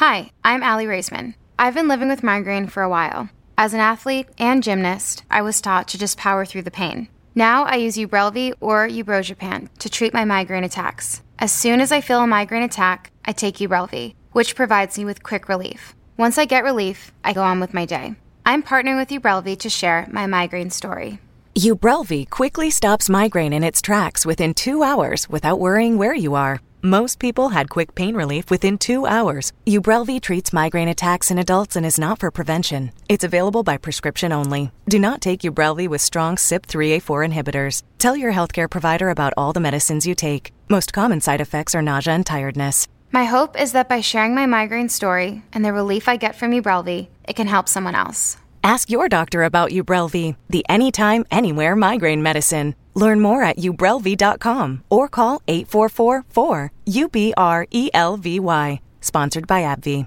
Hi, I'm Aly Raisman. I've been living with migraine for a while. As an athlete and gymnast, I was taught to just power through the pain. Now I use Ubrelvy or Ubrogepant to treat my migraine attacks. As soon as I feel a migraine attack, I take Ubrelvy, which provides me with quick relief. Once I get relief, I go on with my day. I'm partnering with Ubrelvy to share my migraine story. Ubrelvy quickly stops migraine in its tracks within two hours without worrying where you are. Most people had quick pain relief within two hours. Ubrelvy treats migraine attacks in adults and is not for prevention. It's available by prescription only. Do not take Ubrelvy with strong CYP3A4 inhibitors. Tell your healthcare provider about all the medicines you take. Most common side effects are nausea and tiredness. My hope is that by sharing my migraine story and the relief I get from Ubrelvy, it can help someone else. Ask your doctor about Ubrelvy, the anytime, anywhere migraine medicine. Learn more at ubrelvy.com or call 844-4-UBRELVY. Sponsored by AbbVie.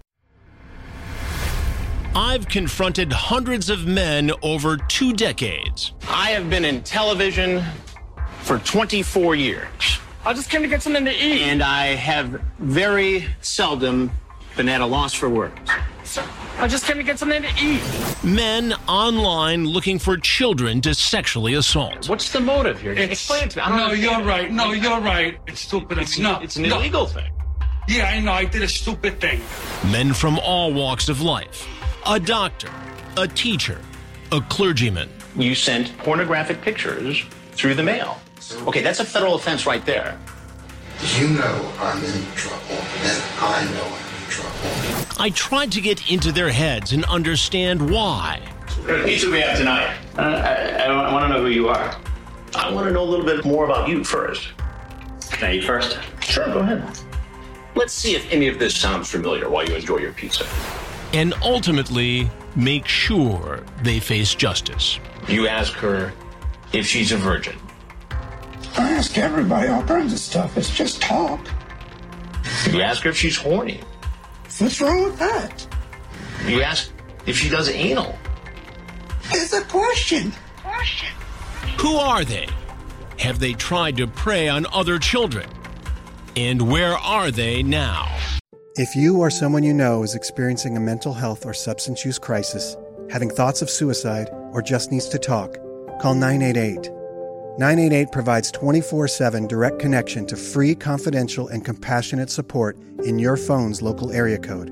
I've confronted hundreds of men over two decades. I have been in television for 24 years. I just came to get something to eat. And I have very seldom been at a loss for words. I just came to get something to eat. Men online looking for children to sexually assault. What's the motive here? It's, Explain it to me. I don't no, understand. you're right. No, you're right. It's stupid. It's, not. It's an no. illegal thing. Yeah, I know. I did a stupid thing. Men from all walks of life. A doctor, a teacher, a clergyman. You sent pornographic pictures through the mail. Okay, that's a federal offense right there. You know I'm in trouble, and I know I'm in trouble. I tried to get into their heads and understand why. What pizza we have tonight? Uh, I, I want to know who you are. I want to know a little bit more about you first. Can I eat first? Sure, go ahead. Let's see if any of this sounds familiar while you enjoy your pizza. And ultimately, make sure they face justice. You ask her if she's a virgin. I ask everybody all kinds of stuff. It's just talk. You ask her if she's horny. What's wrong with that? You ask if she does anal. It's a question. Who are they? Have they tried to prey on other children? And where are they now? If you or someone you know is experiencing a mental health or substance use crisis, having thoughts of suicide, or just needs to talk, call 988. 988 provides 24 7 direct connection to free, confidential, and compassionate support in your phone's local area code.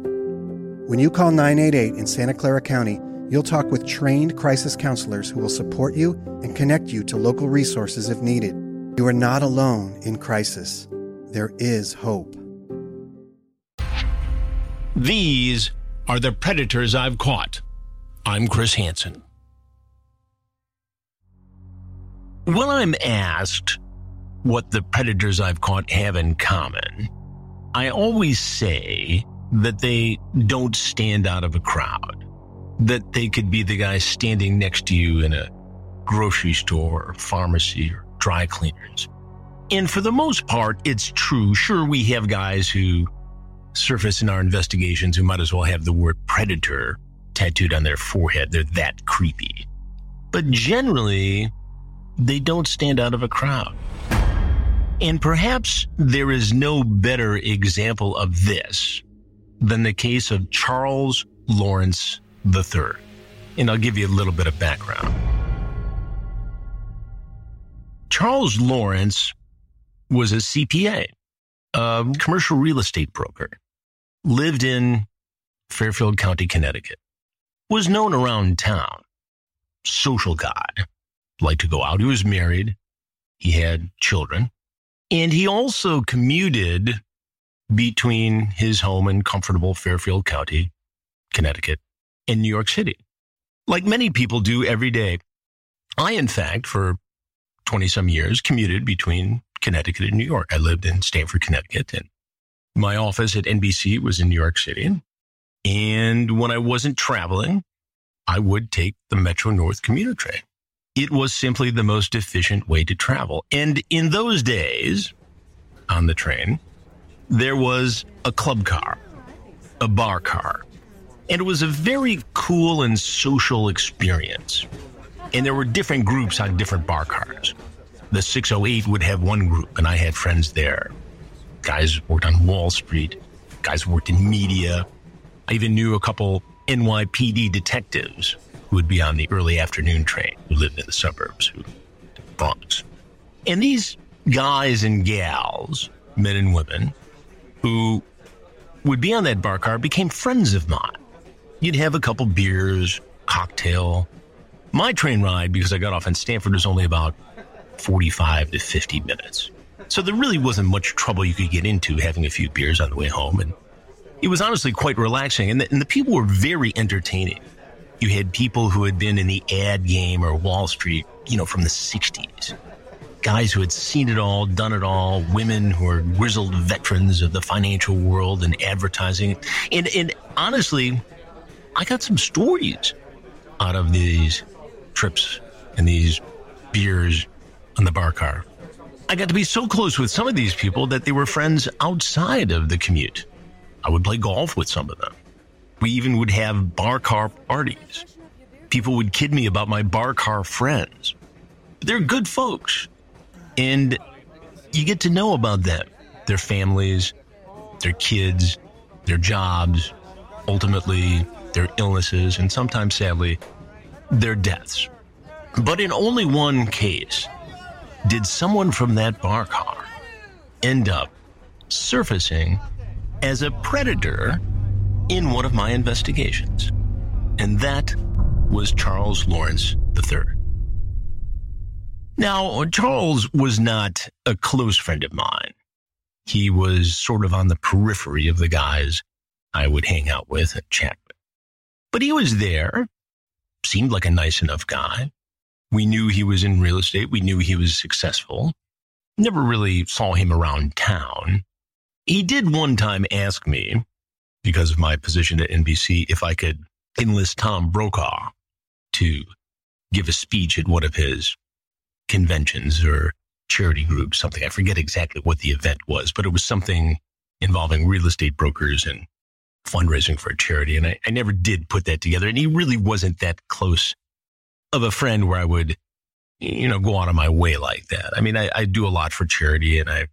When you call 988 in Santa Clara County, you'll talk with trained crisis counselors who will support you and connect you to local resources if needed. You are not alone in crisis. There is hope. These are the predators I've caught. I'm Chris Hansen. When I'm asked what the predators I've caught have in common, I always say that they don't stand out of a crowd, that they could be the guy standing next to you in a grocery store or pharmacy or dry cleaners. And for the most part, it's true. Sure, we have guys who surface in our investigations who might as well have the word predator tattooed on their forehead. They're that creepy. But generally, they don't stand out of a crowd. And perhaps there is no better example of this than the case of Charles Lawrence III. And I'll give you a little bit of background. Charles Lawrence was a CPA, a commercial real estate broker, lived in Fairfield County, Connecticut, was known around town, social guy, liked to go out. He was married, he had children, and he also commuted between his home in comfortable Fairfield County, Connecticut, and New York City, like many people do every day. I, in fact, for 20 some years, commuted between Connecticut and New York. I lived in Stamford, Connecticut, and my office at NBC was in New York City. And when I wasn't traveling, I would take the Metro North commuter train. It was simply the most efficient way to travel. And in those days, on the train, there was a club car, a bar car, and it was a very cool and social experience. And there were different groups on different bar cars. The 608 would have one group, and I had friends there. Guys worked on Wall Street, guys worked in media, I even knew a couple NYPD detectives who would be on the early afternoon train who lived in the suburbs, who Bronx. And these guys and gals, men and women, who would be on that bar car became friends of mine. You'd have a couple beers, cocktail. My train ride, because I got off in Stamford, was only about 45 to 50 minutes. So there really wasn't much trouble you could get into having a few beers on the way home. And it was honestly quite relaxing. And the, and the people were very entertaining. You had people who had been in the ad game or Wall Street, you know, from the 60s. Guys who had seen it all, done it all, women who are grizzled veterans of the financial world and advertising. And, and honestly, I got some stories out of these trips and these beers on the bar car. I got to be so close with some of these people that they were friends outside of the commute. I would play golf with some of them. We even would have bar car parties. People would kid me about my bar car friends. They're good folks. And you get to know about them, their families, their kids, their jobs, ultimately their illnesses, and sometimes sadly, their deaths. But in only one case did someone from that bar car end up surfacing as a predator in one of my investigations. And that was Charles Lawrence III. Now, Charles was not a close friend of mine. He was sort of on the periphery of the guys I would hang out with and chat with. But he was there, seemed like a nice enough guy. We knew he was in real estate. We knew he was successful. Never really saw him around town. He did one time ask me, because of my position at NBC, if I could enlist Tom Brokaw to give a speech at one of his conventions or charity groups, something. I forget exactly what the event was, but it was something involving real estate brokers and fundraising for a charity. And I, I never did put that together. And he really wasn't that close of a friend where I would, you know, go out of my way like that. I mean, I, I do a lot for charity and I've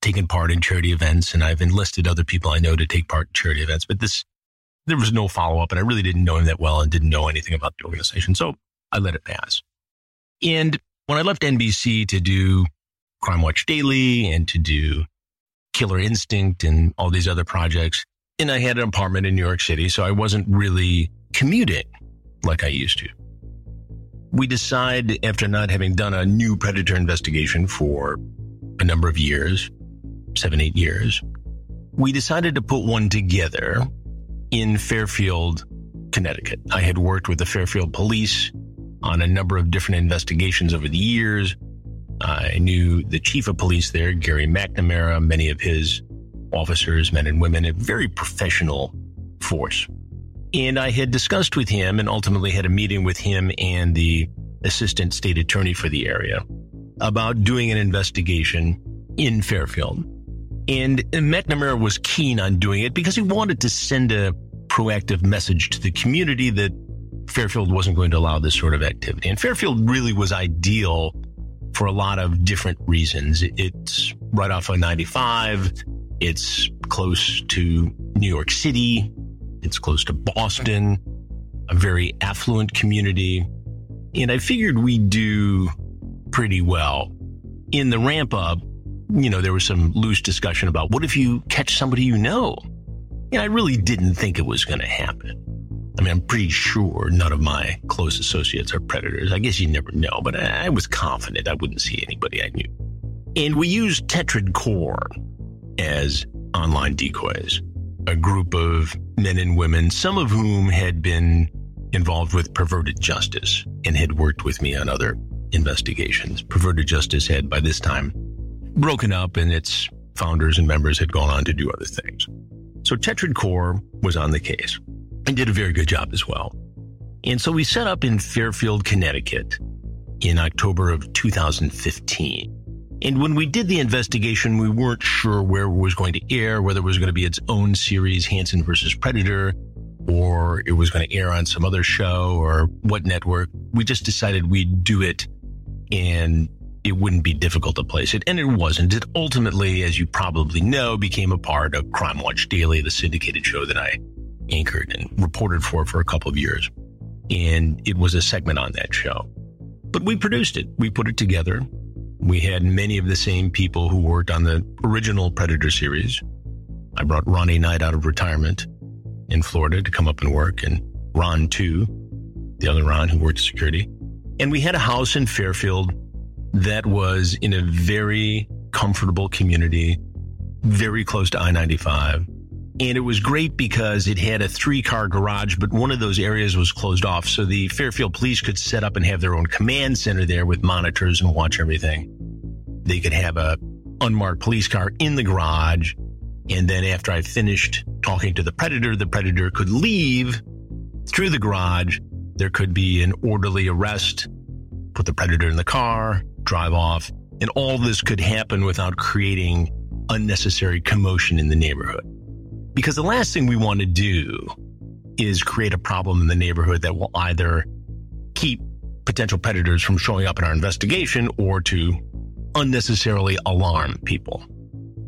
taken part in charity events and I've enlisted other people I know to take part in charity events. But this, there was no follow up and I really didn't know him that well and didn't know anything about the organization. So I let it pass. And when I left NBC to do Crime Watch Daily and to do Killer Instinct and all these other projects, and I had an apartment in New York City, so I wasn't really commuting like I used to. We decide after not having done a new predator investigation for a number of years, seven, eight years, we decided to put one together in Fairfield, Connecticut. I had worked with the Fairfield police on a number of different investigations over the years. I knew the chief of police there, Gary McNamara, many of his officers, men and women, a very professional force. And I had discussed with him and ultimately had a meeting with him and the assistant state attorney for the area about doing an investigation in Fairfield. And McNamara was keen on doing it because he wanted to send a proactive message to the community that Fairfield wasn't going to allow this sort of activity. And Fairfield really was ideal for a lot of different reasons. It's right off of 95. It's close to New York City. It's close to Boston, a very affluent community. And I figured we'd do pretty well. In the ramp up, you know, there was some loose discussion about what if you catch somebody you know? And I really didn't think it was going to happen. I mean, I'm pretty sure none of my close associates are predators. I guess you never know, but I was confident I wouldn't see anybody I knew. And we used Tetrad Core as online decoys, a group of men and women, some of whom had been involved with perverted justice and had worked with me on other investigations. Perverted justice had, by this time, broken up and its founders and members had gone on to do other things. So Tetrad Core was on the case and did a very good job as well. And so we set up in Fairfield, Connecticut in October of 2015. And when we did the investigation, we weren't sure where it was going to air, whether it was going to be its own series, Hansen versus Predator, or it was going to air on some other show or what network. We just decided we'd do it and it wouldn't be difficult to place it. And it wasn't. It ultimately, as you probably know, became a part of Crime Watch Daily, the syndicated show that I anchored and reported for for a couple of years. And it was a segment on that show. But we produced it, we put it together. We had many of the same people who worked on the original Predator series. I brought Ronnie Knight out of retirement in Florida to come up and work, and Ron, too, the other Ron who worked security. And we had a house in Fairfield that was in a very comfortable community, very close to I 95. And it was great because it had a three car garage, but one of those areas was closed off. So the Fairfield police could set up and have their own command center there with monitors and watch everything. They could have a unmarked police car in the garage. And then after I finished talking to the predator, the predator could leave through the garage. There could be an orderly arrest, put the predator in the car, drive off. And all this could happen without creating unnecessary commotion in the neighborhood. Because the last thing we want to do is create a problem in the neighborhood that will either keep potential predators from showing up in our investigation or to unnecessarily alarm people.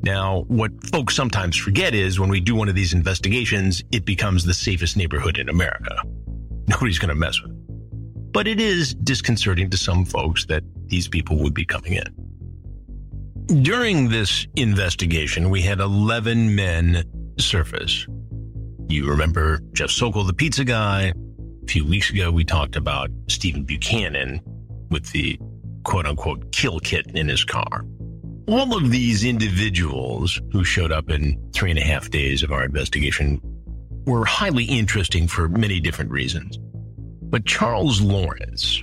Now, what folks sometimes forget is when we do one of these investigations, it becomes the safest neighborhood in America. Nobody's going to mess with it. But it is disconcerting to some folks that these people would be coming in. During this investigation, we had 11 men surface. You remember Jeff Sokol, the pizza guy. A few weeks ago, we talked about Stephen Buchanan with the quote unquote kill kit in his car. All of these individuals who showed up in three and a half days of our investigation were highly interesting for many different reasons. But Charles Lawrence,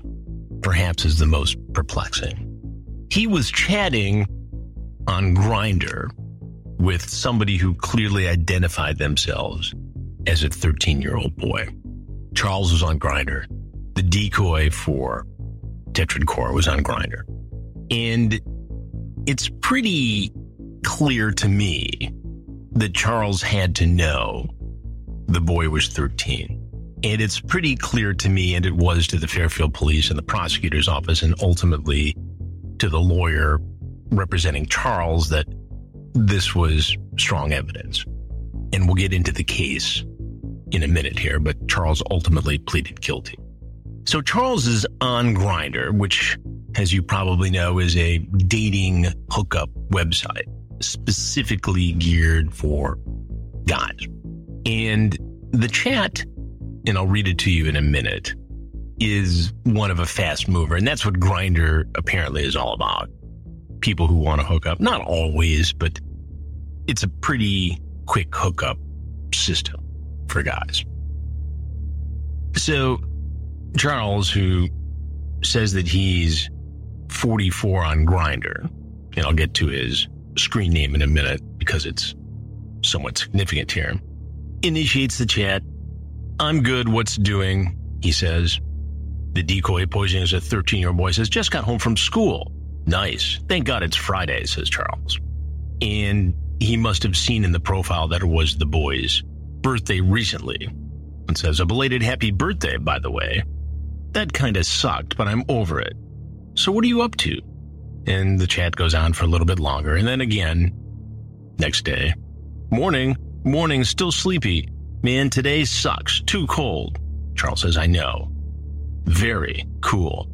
perhaps, is the most perplexing. He was chatting on Grindr with somebody who clearly identified themselves as a 13 year old boy. Charles was on Grindr. The decoy for Tetrad Core was on Grindr. And it's pretty clear to me that Charles had to know the boy was 13. And it's pretty clear to me, and it was to the Fairfield police and the prosecutor's office, and ultimately to the lawyer representing Charles, that this was strong evidence. And we'll get into the case in a minute here, but Charles ultimately pleaded guilty. So Charles is on Grindr, which, as you probably know, is a dating hookup website specifically geared for guys. And the chat, and I'll read it to you in a minute, is one of a fast mover. And that's what Grindr apparently is all about. People who want to hook up, not always, but it's a pretty quick hookup system for guys. So, Charles, who says that he's 44 on Grindr, and I'll get to his screen name in a minute because it's somewhat significant here, initiates the chat. I'm good. What's doing? He says. The decoy posing as a 13 year old boy says, just got home from school. Nice. Thank God it's Friday, says Charles. And he must have seen in the profile that it was the boy's birthday recently. And says, a belated happy birthday, by the way. That kinda sucked, but I'm over it. So what are you up to? And the chat goes on for a little bit longer. And then again, next day, morning, morning, still sleepy. Man, today sucks. Too cold. Charles says, I know. Very cool.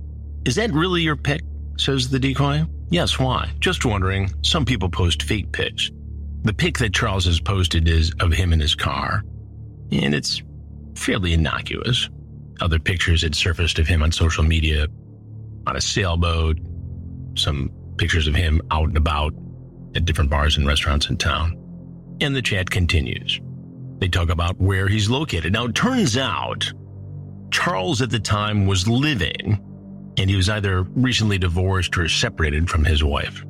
Is that really your pic? says the decoy. Yes, why? Just wondering. Some people post fake pics. The pic that Charles has posted is of him in his car, and it's fairly innocuous. Other pictures had surfaced of him on social media on a sailboat, some pictures of him out and about at different bars and restaurants in town. And the chat continues. They talk about where he's located. Now, it turns out Charles at the time was living, and he was either recently divorced or separated from his wife.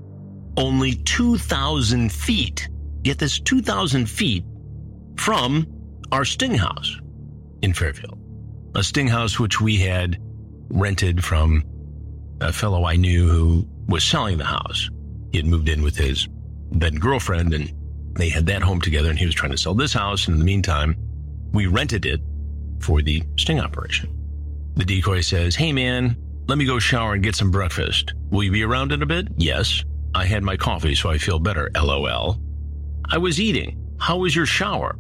Only 2,000 feet get this 2,000 feet from our Sting House in Fairfield. A Sting House which we had rented from a fellow I knew who was selling the house. He had moved in with his then girlfriend and they had that home together and he was trying to sell this house. And in the meantime, we rented it for the sting operation. The decoy says, Hey man, let me go shower and get some breakfast. Will you be around in a bit? Yes. I had my coffee, so I feel better. LOL. I was eating. How was your shower?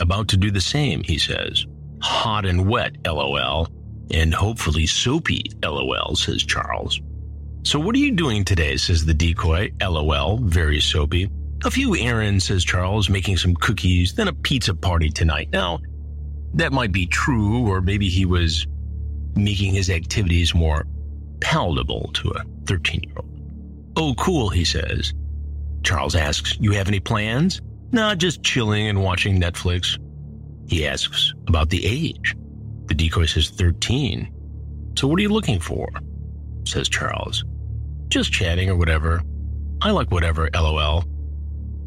About to do the same, he says. Hot and wet, lol. And hopefully soapy, lol, says Charles. So what are you doing today, says the decoy, lol, very soapy. A few errands, says Charles, making some cookies, then a pizza party tonight. Now, that might be true, or maybe he was making his activities more palatable to a 13 year old. Oh, cool, he says. Charles asks, You have any plans? Nah, just chilling and watching Netflix. He asks about the age. The decoy says 13. So what are you looking for? Says Charles. Just chatting or whatever. I like whatever, lol.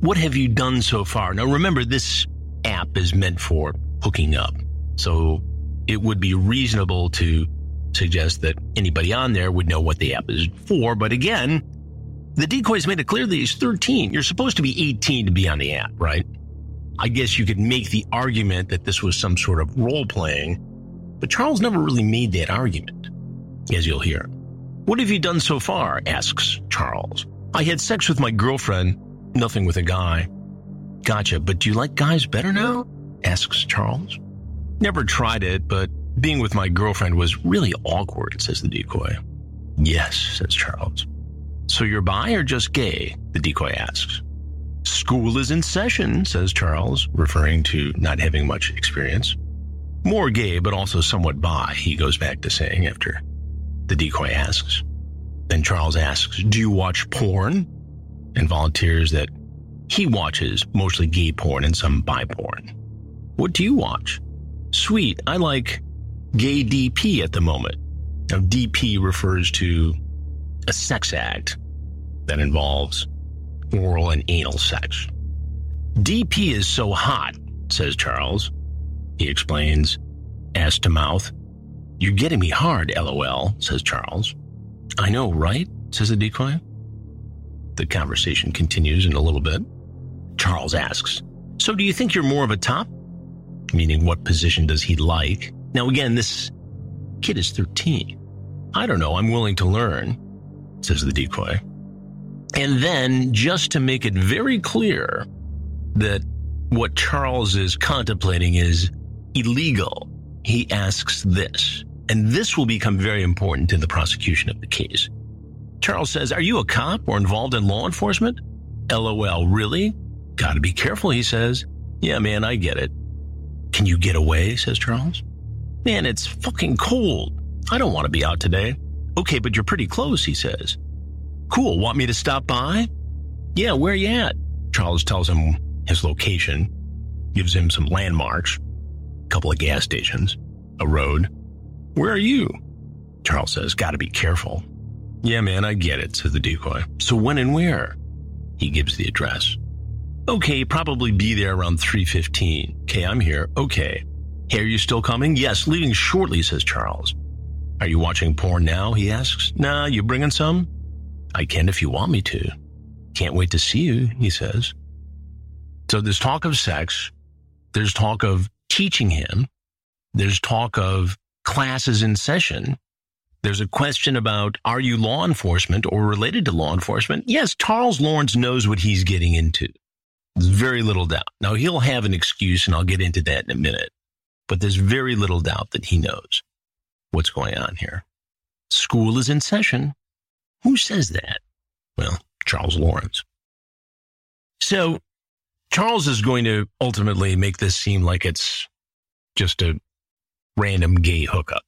What have you done so far? Now remember, this app is meant for hooking up. So it would be reasonable to suggest that anybody on there would know what the app is for. But again, the decoys made it clear that he's 13. You're supposed to be 18 to be on the app, right? I guess you could make the argument that this was some sort of role playing, but Charles never really made that argument, as you'll hear. What have you done so far? asks Charles. I had sex with my girlfriend Nothing with a guy. Gotcha, but do you like guys better now? asks Charles. Never tried it, but being with my girlfriend was really awkward, says the decoy. Yes, says Charles. So you're bi or just gay? The decoy asks. School is in session, says Charles, referring to not having much experience. More gay, but also somewhat bi, he goes back to saying after the decoy asks. Then Charles asks, Do you watch porn? And volunteers that he watches mostly gay porn and some bi porn. What do you watch? Sweet, I like gay DP at the moment. Now, DP refers to a sex act that involves oral and anal sex. DP is so hot, says Charles. He explains, ass to mouth. You're getting me hard, lol, says Charles. I know, right? says the decoy. The conversation continues in a little bit. Charles asks, So do you think you're more of a top? Meaning, what position does he like? Now, again, this kid is 13. I don't know. I'm willing to learn, says the decoy. And then, just to make it very clear that what Charles is contemplating is illegal, he asks this. And this will become very important in the prosecution of the case. Charles says, Are you a cop or involved in law enforcement? LOL, really? Gotta be careful, he says. Yeah, man, I get it. Can you get away? says Charles. Man, it's fucking cold. I don't want to be out today. Okay, but you're pretty close, he says. Cool, want me to stop by? Yeah, where you at? Charles tells him his location, gives him some landmarks, a couple of gas stations, a road. Where are you? Charles says, Gotta be careful. Yeah, man, I get it, says the decoy. So when and where? He gives the address. Okay, probably be there around 3.15. Okay, I'm here. Okay. Hey, are you still coming? Yes, leaving shortly, says Charles. Are you watching porn now? He asks. Nah, you bringing some? I can if you want me to. Can't wait to see you, he says. So there's talk of sex. There's talk of teaching him. There's talk of classes in session. There's a question about are you law enforcement or related to law enforcement? Yes, Charles Lawrence knows what he's getting into. There's very little doubt. Now, he'll have an excuse, and I'll get into that in a minute, but there's very little doubt that he knows what's going on here. School is in session. Who says that? Well, Charles Lawrence. So, Charles is going to ultimately make this seem like it's just a random gay hookup.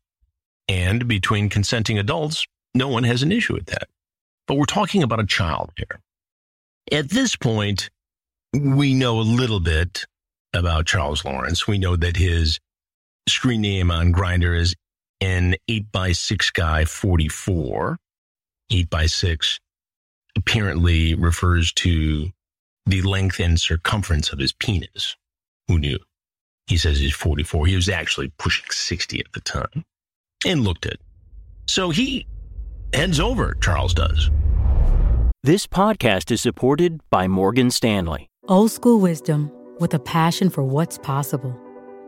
And between consenting adults, no one has an issue with that. But we're talking about a child here. At this point, we know a little bit about Charles Lawrence. We know that his screen name on Grindr is an 8x6 guy 44. 8x6 apparently refers to the length and circumference of his penis. Who knew? He says he's 44. He was actually pushing 60 at the time and looked at. So he heads over, Charles does. This podcast is supported by Morgan Stanley. Old school wisdom with a passion for what's possible.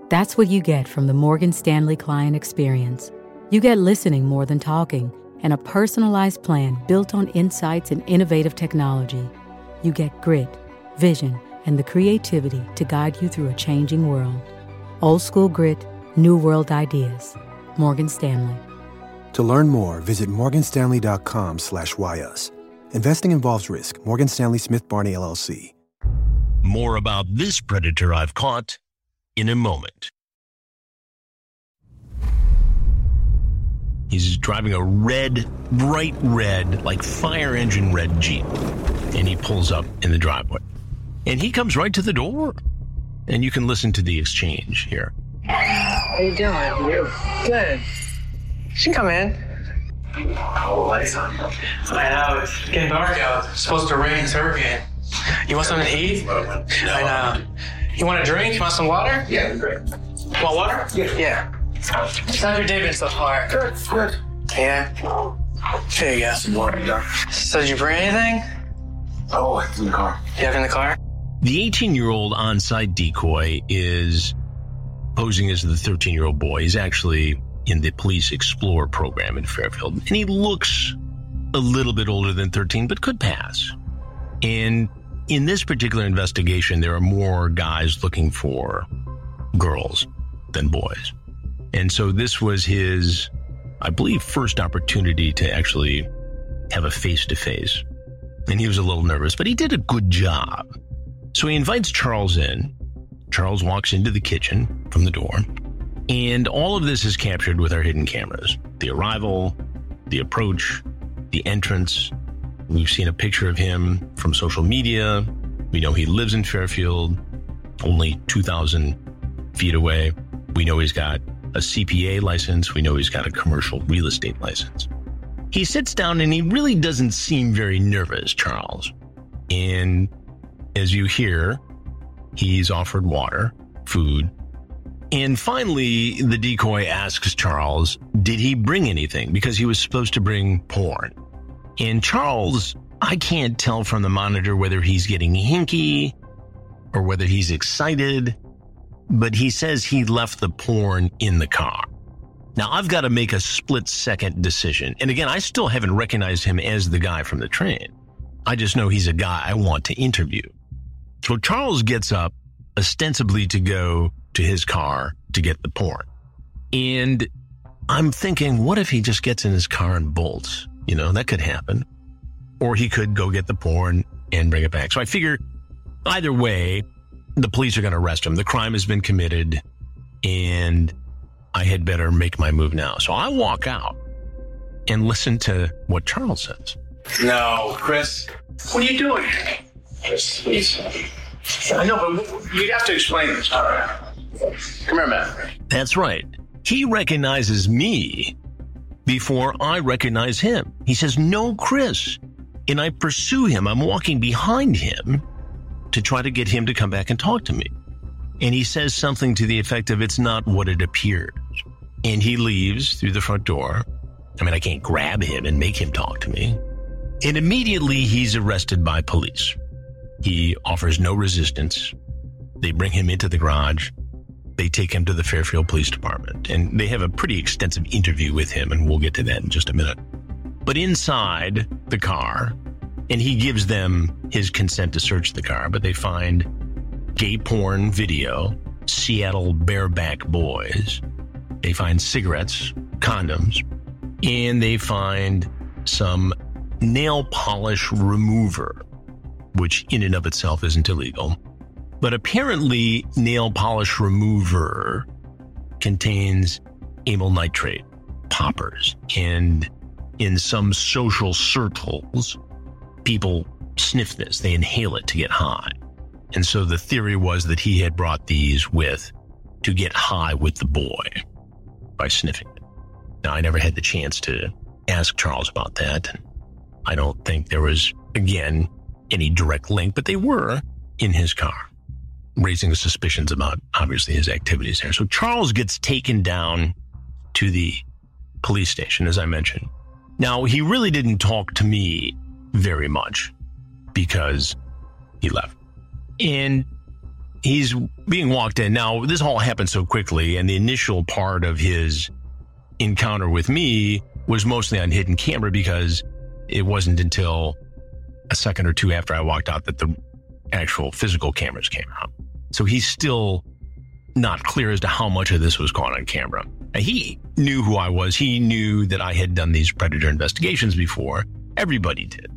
That's what you get from the Morgan Stanley client experience. You get listening more than talking and a personalized plan built on insights and innovative technology. You get grit, vision, and the creativity to guide you through a changing world. Old school grit, new world ideas. Morgan Stanley. To learn more, visit morganstanley.com slash wyus. Investing involves risk. Morgan Stanley Smith Barney LLC. More about this predator I've caught in a moment. He's driving a red, bright red, like fire engine red Jeep. And he pulls up in the driveway. And he comes right to the door. And you can listen to the exchange here. How you doing? You good? You can come in. Oh, lights on. I know it's getting dark out. It's supposed to rain. It's hurricane. You want something to eat? I know. You want a drink? You want some water? Yeah, great. Want water? Yeah. Yeah. How's your day been so far? Good, good. Yeah. There you go. Some water, Doc. So did you bring anything? Oh, it's in the car. You have it in the car? The 18 year old on site decoy is posing as the 13 year old boy. He's actually in the Police Explorer program in Fairfield. And he looks a little bit older than 13, but could pass. And in this particular investigation, there are more guys looking for girls than boys. And so this was his, I believe, first opportunity to actually have a face to face. And he was a little nervous, but he did a good job. So he invites Charles in. Charles walks into the kitchen from the door. And all of this is captured with our hidden cameras the arrival, the approach, the entrance. We've seen a picture of him from social media. We know he lives in Fairfield, only 2,000 feet away. We know he's got a CPA license. We know he's got a commercial real estate license. He sits down and he really doesn't seem very nervous, Charles. And as you hear, he's offered water, food, and finally, the decoy asks Charles, did he bring anything? Because he was supposed to bring porn. And Charles, I can't tell from the monitor whether he's getting hinky or whether he's excited, but he says he left the porn in the car. Now, I've got to make a split second decision. And again, I still haven't recognized him as the guy from the train. I just know he's a guy I want to interview. So Charles gets up, ostensibly to go to his car to get the porn. And I'm thinking, what if he just gets in his car and bolts? You know, that could happen. Or he could go get the porn and bring it back. So I figure either way, the police are going to arrest him. The crime has been committed and I had better make my move now. So I walk out and listen to what Charles says. No, Chris. What are you doing? Chris, please. I know, but you'd have to explain this. All right. Come here, man. That's right. He recognizes me before I recognize him. He says, No, Chris. And I pursue him. I'm walking behind him to try to get him to come back and talk to me. And he says something to the effect of, It's not what it appears. And he leaves through the front door. I mean, I can't grab him and make him talk to me. And immediately he's arrested by police. He offers no resistance. They bring him into the garage they take him to the Fairfield Police Department and they have a pretty extensive interview with him, and we'll get to that in just a minute. But inside the car, and he gives them his consent to search the car, but they find gay porn video, Seattle bareback boys. They find cigarettes, condoms, and they find some nail polish remover, which in and of itself isn't illegal. But apparently, nail polish remover contains amyl nitrate poppers. And in some social circles, people sniff this, they inhale it to get high. And so the theory was that he had brought these with to get high with the boy by sniffing it. Now, I never had the chance to ask Charles about that. I don't think there was, again, any direct link, but they were in his car raising suspicions about obviously his activities there. So Charles gets taken down to the police station, as I mentioned. Now, he really didn't talk to me very much because he left. And he's being walked in. Now, this all happened so quickly, and the initial part of his encounter with me was mostly on hidden camera because it wasn't until a second or two after I walked out that the actual physical cameras came out. So he's still not clear as to how much of this was caught on camera. Now, he knew who I was. He knew that I had done these predator investigations before. Everybody did.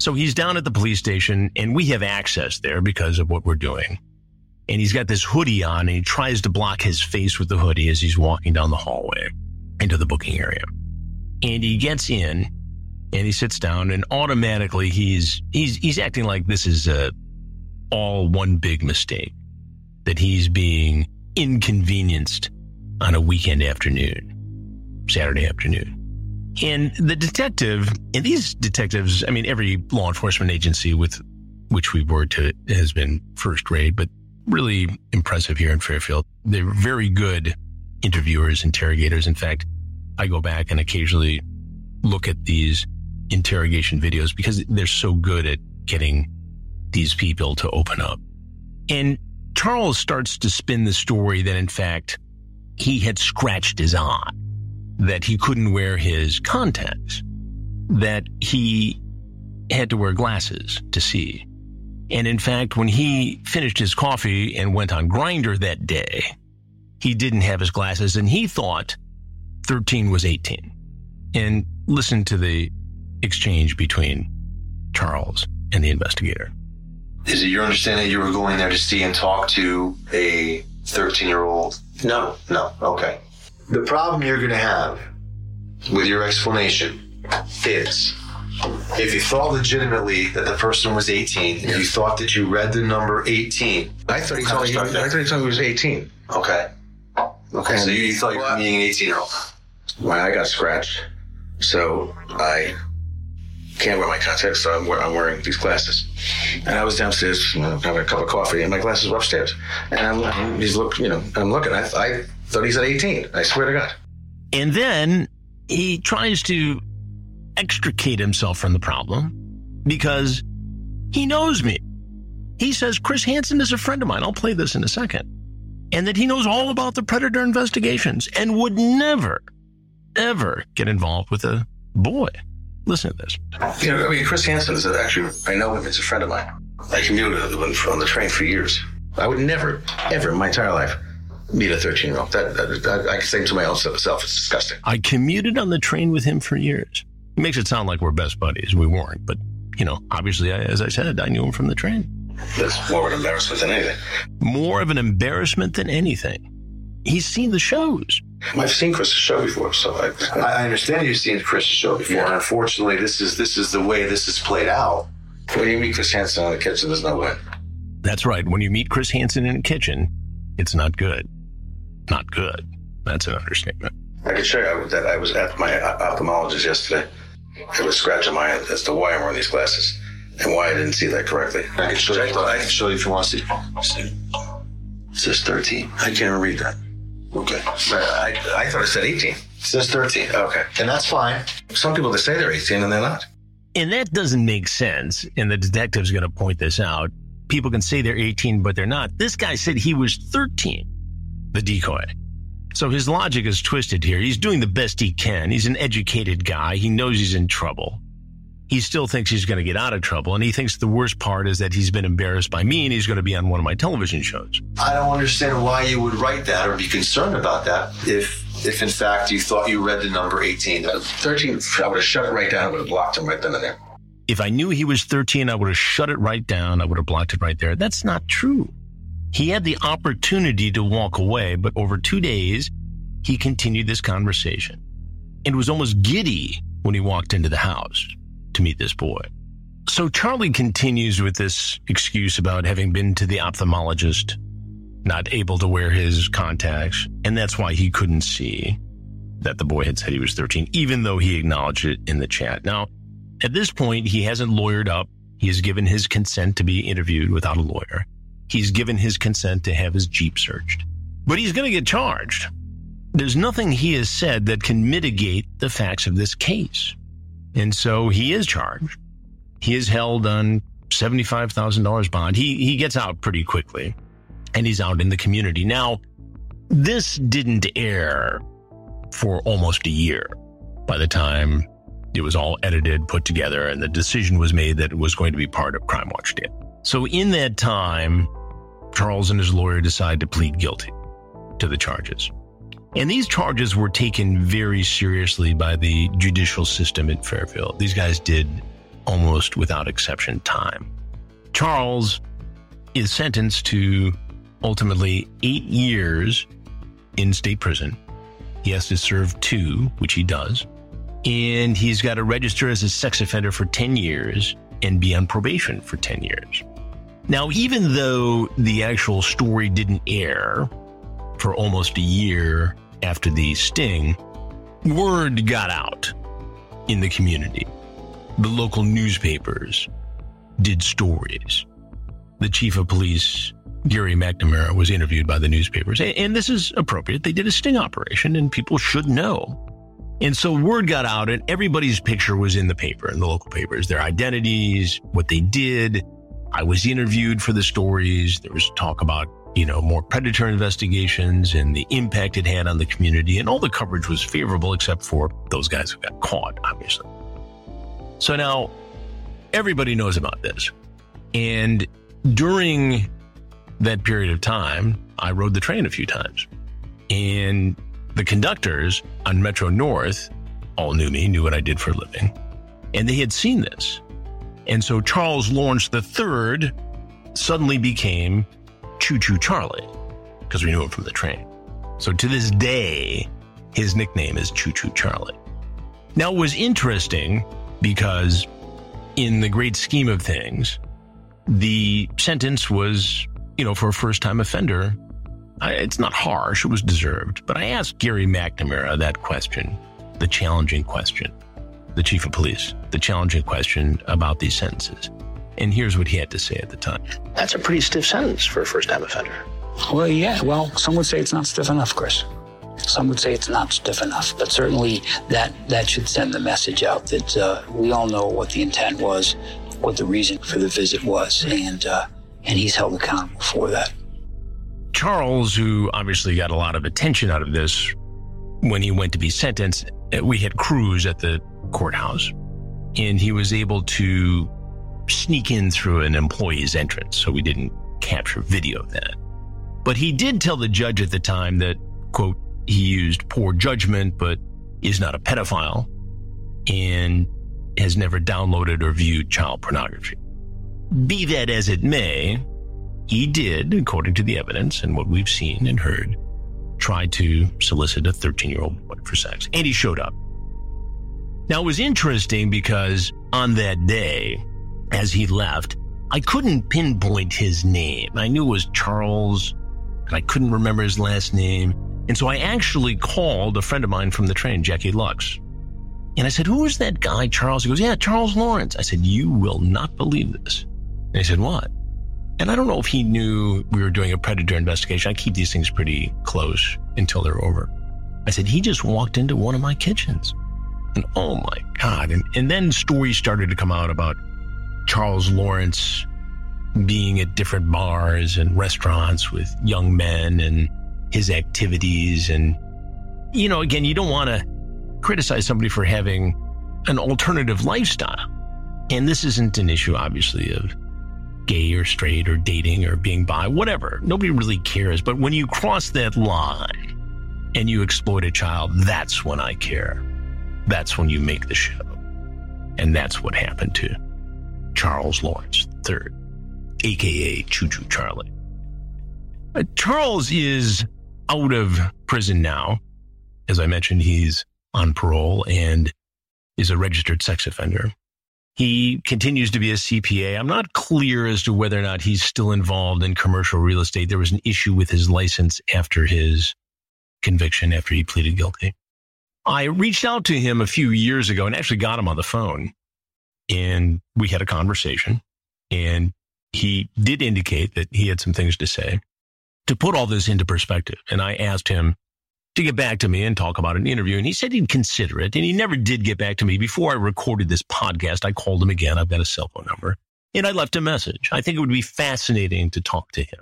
So he's down at the police station and we have access there because of what we're doing. And he's got this hoodie on and he tries to block his face with the hoodie as he's walking down the hallway into the booking area. And he gets in and he sits down and automatically he's he's he's acting like this is a all one big mistake that he's being inconvenienced on a weekend afternoon, Saturday afternoon. And the detective, and these detectives, I mean, every law enforcement agency with which we've worked to has been first rate, but really impressive here in Fairfield. They're very good interviewers, interrogators. In fact, I go back and occasionally look at these interrogation videos because they're so good at getting these people to open up. And Charles starts to spin the story that, in fact, he had scratched his eye, that he couldn't wear his contacts, that he had to wear glasses to see. And in fact, when he finished his coffee and went on Grindr that day, he didn't have his glasses and he thought 13 was 18. And listen to the exchange between Charles and the investigator. Is it your understanding you were going there to see and talk to a 13 year old? No, no, okay. The problem you're going to have with your explanation is if you thought legitimately that the person was 18, and you thought that you read the number 18. I thought he told me, I thought he told me he was 18. Okay. Okay, so you, you thought you were meeting an 18 year old. My eye got scratched, so I can't wear my contacts, so I'm, I'm wearing these glasses. And I was downstairs, you know, having a cup of coffee, and my glasses were upstairs. And I'm, he's look, you know, I'm looking. I, I thought he's said 18. I swear to God. And then he tries to extricate himself from the problem because he knows me. He says Chris Hansen is a friend of mine. I'll play this in a second. And that he knows all about the predator investigations and would never, ever get involved with a boy. Listen to this. You know, I mean, Chris Hansen is actually, I know him, he's a friend of mine. I commuted with him on the train for years. I would never, ever in my entire life meet a 13 year old. That, that, that, I can say to my own self, it's disgusting. I commuted on the train with him for years. He makes it sound like we're best buddies. We weren't, but you know, obviously, I, as I said, I knew him from the train. That's more of an embarrassment than anything. More of an embarrassment than anything. He's seen the shows. I've seen Chris's show before, so I, I understand you've seen Chris's show before. Yeah. And unfortunately, this is this is the way this is played out. when you meet Chris Hansen in the kitchen, there's no way. That's right. When you meet Chris Hansen in a kitchen, it's not good. Not good. That's an understatement. I can show you that I was at my uh, ophthalmologist yesterday. I was scratching my head as to why I'm wearing these glasses and why I didn't see that correctly. I can show you. I can show you if you want to see. see. It says 13. I can't read that. Okay. I, I thought it said 18. It says 13. Okay. And that's fine. Some people, they say they're 18 and they're not. And that doesn't make sense. And the detective's going to point this out. People can say they're 18, but they're not. This guy said he was 13, the decoy. So his logic is twisted here. He's doing the best he can. He's an educated guy. He knows he's in trouble. He still thinks he's going to get out of trouble. And he thinks the worst part is that he's been embarrassed by me and he's going to be on one of my television shows. I don't understand why you would write that or be concerned about that if, if in fact you thought you read the number 18. 13, I would have shut it right down. I would have blocked him right then and there. If I knew he was 13, I would have shut it right down. I would have blocked it right there. That's not true. He had the opportunity to walk away, but over two days, he continued this conversation and was almost giddy when he walked into the house to meet this boy. So Charlie continues with this excuse about having been to the ophthalmologist, not able to wear his contacts, and that's why he couldn't see that the boy had said he was 13, even though he acknowledged it in the chat. Now, at this point, he hasn't lawyered up. He has given his consent to be interviewed without a lawyer. He's given his consent to have his Jeep searched. But he's going to get charged. There's nothing he has said that can mitigate the facts of this case. And so he is charged. He is held on $75,000 bond. He, he gets out pretty quickly and he's out in the community. Now, this didn't air for almost a year by the time it was all edited, put together, and the decision was made that it was going to be part of Crime Watch did. So, in that time, Charles and his lawyer decide to plead guilty to the charges. And these charges were taken very seriously by the judicial system in Fairfield. These guys did almost without exception time. Charles is sentenced to ultimately eight years in state prison. He has to serve two, which he does. And he's got to register as a sex offender for 10 years and be on probation for 10 years. Now, even though the actual story didn't air for almost a year after the sting, word got out in the community. The local newspapers did stories. The chief of police, Gary McNamara, was interviewed by the newspapers. And this is appropriate. They did a sting operation, and people should know. And so word got out, and everybody's picture was in the paper, in the local papers, their identities, what they did. I was interviewed for the stories. There was talk about, you know, more predator investigations and the impact it had on the community. And all the coverage was favorable, except for those guys who got caught, obviously. So now everybody knows about this. And during that period of time, I rode the train a few times. And the conductors on Metro North all knew me, knew what I did for a living, and they had seen this. And so Charles Lawrence III suddenly became Choo Choo Charlie because we knew him from the train. So to this day, his nickname is Choo Choo Charlie. Now, it was interesting because, in the great scheme of things, the sentence was, you know, for a first time offender, it's not harsh, it was deserved. But I asked Gary McNamara that question, the challenging question, the chief of police, the challenging question about these sentences. And here's what he had to say at the time. That's a pretty stiff sentence for a first time offender. Well, yeah. Well, some would say it's not stiff enough, Chris. Some would say it's not stiff enough, but certainly that that should send the message out that uh, we all know what the intent was, what the reason for the visit was, and uh, and he's held accountable for that. Charles, who obviously got a lot of attention out of this when he went to be sentenced, uh, we had crews at the courthouse, and he was able to sneak in through an employee's entrance, so we didn't capture video of that. But he did tell the judge at the time that, quote, he used poor judgment, but is not a pedophile and has never downloaded or viewed child pornography. Be that as it may, he did, according to the evidence and what we've seen and heard, try to solicit a 13 year old boy for sex. And he showed up. Now, it was interesting because on that day, as he left, I couldn't pinpoint his name. I knew it was Charles, and I couldn't remember his last name. And so I actually called a friend of mine from the train, Jackie Lux. And I said, Who is that guy, Charles? He goes, Yeah, Charles Lawrence. I said, You will not believe this. And he said, What? And I don't know if he knew we were doing a predator investigation. I keep these things pretty close until they're over. I said, He just walked into one of my kitchens. And oh my God. And, and then stories started to come out about Charles Lawrence being at different bars and restaurants with young men and his activities. And, you know, again, you don't want to criticize somebody for having an alternative lifestyle. And this isn't an issue, obviously, of gay or straight or dating or being bi, whatever. Nobody really cares. But when you cross that line and you exploit a child, that's when I care. That's when you make the show. And that's what happened to Charles Lawrence III, aka Choo Choo Charlie. Uh, Charles is out of prison now. As I mentioned, he's on parole and is a registered sex offender. He continues to be a CPA. I'm not clear as to whether or not he's still involved in commercial real estate. There was an issue with his license after his conviction, after he pleaded guilty. I reached out to him a few years ago and actually got him on the phone. And we had a conversation. And he did indicate that he had some things to say to put all this into perspective. And I asked him to get back to me and talk about an interview. And he said he'd consider it. And he never did get back to me. Before I recorded this podcast, I called him again. I've got a cell phone number and I left a message. I think it would be fascinating to talk to him.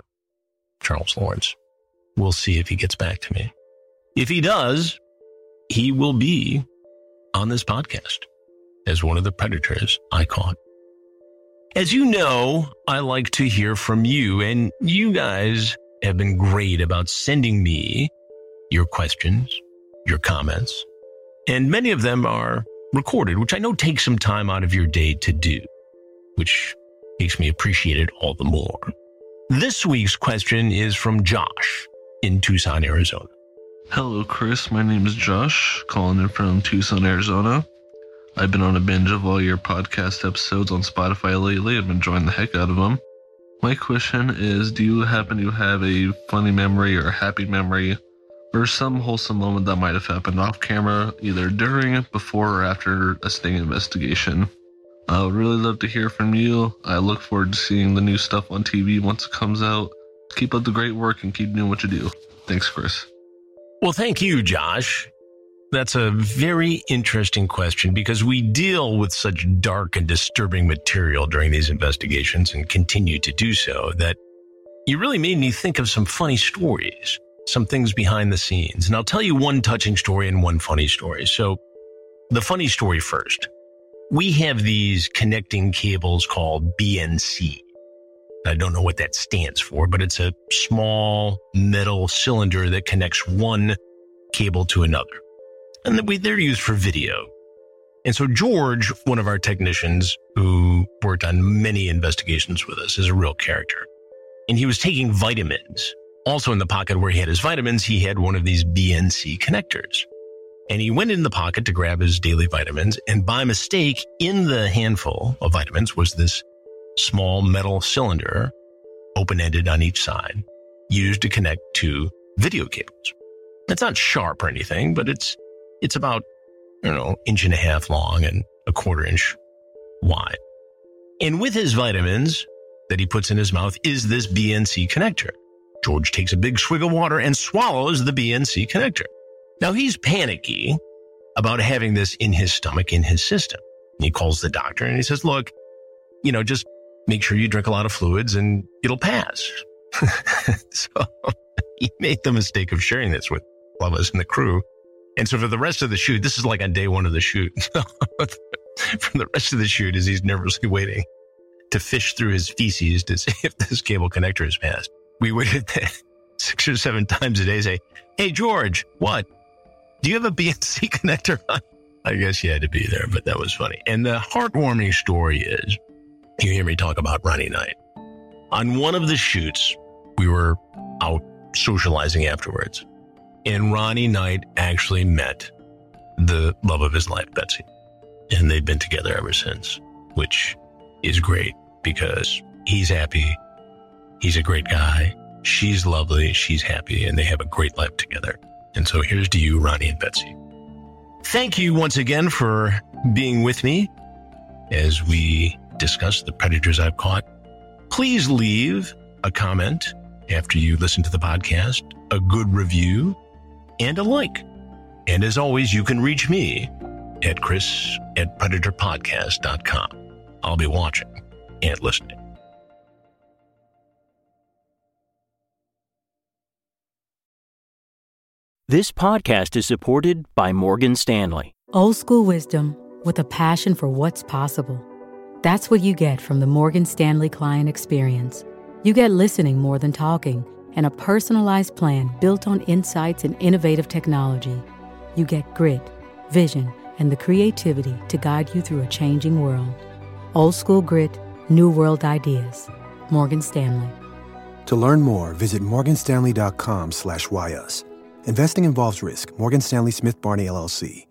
Charles Lawrence. We'll see if he gets back to me. If he does, he will be on this podcast as one of the predators I caught. As you know, I like to hear from you, and you guys have been great about sending me your questions, your comments, and many of them are recorded, which I know takes some time out of your day to do, which makes me appreciate it all the more. This week's question is from Josh in Tucson, Arizona. Hello, Chris. My name is Josh, calling in from Tucson, Arizona. I've been on a binge of all your podcast episodes on Spotify lately. I've been enjoying the heck out of them. My question is Do you happen to have a funny memory or a happy memory or some wholesome moment that might have happened off camera, either during, before, or after a sting investigation? I would really love to hear from you. I look forward to seeing the new stuff on TV once it comes out. Keep up the great work and keep doing what you do. Thanks, Chris. Well, thank you, Josh. That's a very interesting question because we deal with such dark and disturbing material during these investigations and continue to do so that you really made me think of some funny stories, some things behind the scenes. And I'll tell you one touching story and one funny story. So, the funny story first. We have these connecting cables called BNC. I don't know what that stands for, but it's a small metal cylinder that connects one cable to another. And they're used for video. And so George, one of our technicians who worked on many investigations with us, is a real character. And he was taking vitamins. Also in the pocket where he had his vitamins, he had one of these BNC connectors. And he went in the pocket to grab his daily vitamins. And by mistake, in the handful of vitamins was this small metal cylinder, open ended on each side, used to connect two video cables. It's not sharp or anything, but it's it's about you know inch and a half long and a quarter inch wide. And with his vitamins that he puts in his mouth is this BNC connector. George takes a big swig of water and swallows the BNC connector. Now he's panicky about having this in his stomach, in his system. And he calls the doctor and he says, look, you know, just make sure you drink a lot of fluids and it'll pass. so he made the mistake of sharing this with all of us in the crew. And so for the rest of the shoot, this is like on day one of the shoot. for the rest of the shoot, as he's nervously waiting to fish through his feces to see if this cable connector has passed, we waited six or seven times a day. Say, "Hey George, what? Do you have a BNC connector on?" I guess you had to be there, but that was funny. And the heartwarming story is, you hear me talk about Ronnie Knight. On one of the shoots, we were out socializing afterwards and Ronnie Knight actually met the love of his life, Betsy. And they've been together ever since, which is great because he's happy. He's a great guy. She's lovely. She's happy. And they have a great life together. And so here's to you, Ronnie and Betsy. Thank you once again for being with me as we discuss the predators I've caught. Please leave a comment after you listen to the podcast, a good review, and a like. And as always, you can reach me at chris at predatorpodcast.com. I'll be watching and listening. This podcast is supported by Morgan Stanley. Old school wisdom with a passion for what's possible. That's what you get from the Morgan Stanley client experience. You get listening more than talking and a personalized plan built on insights and innovative technology. You get grit, vision, and the creativity to guide you through a changing world. Old school grit, new world ideas. Morgan Stanley. To learn more, visit morganstanley.com slash. Investing involves risk. Morgan Stanley Smith Barney, LLC.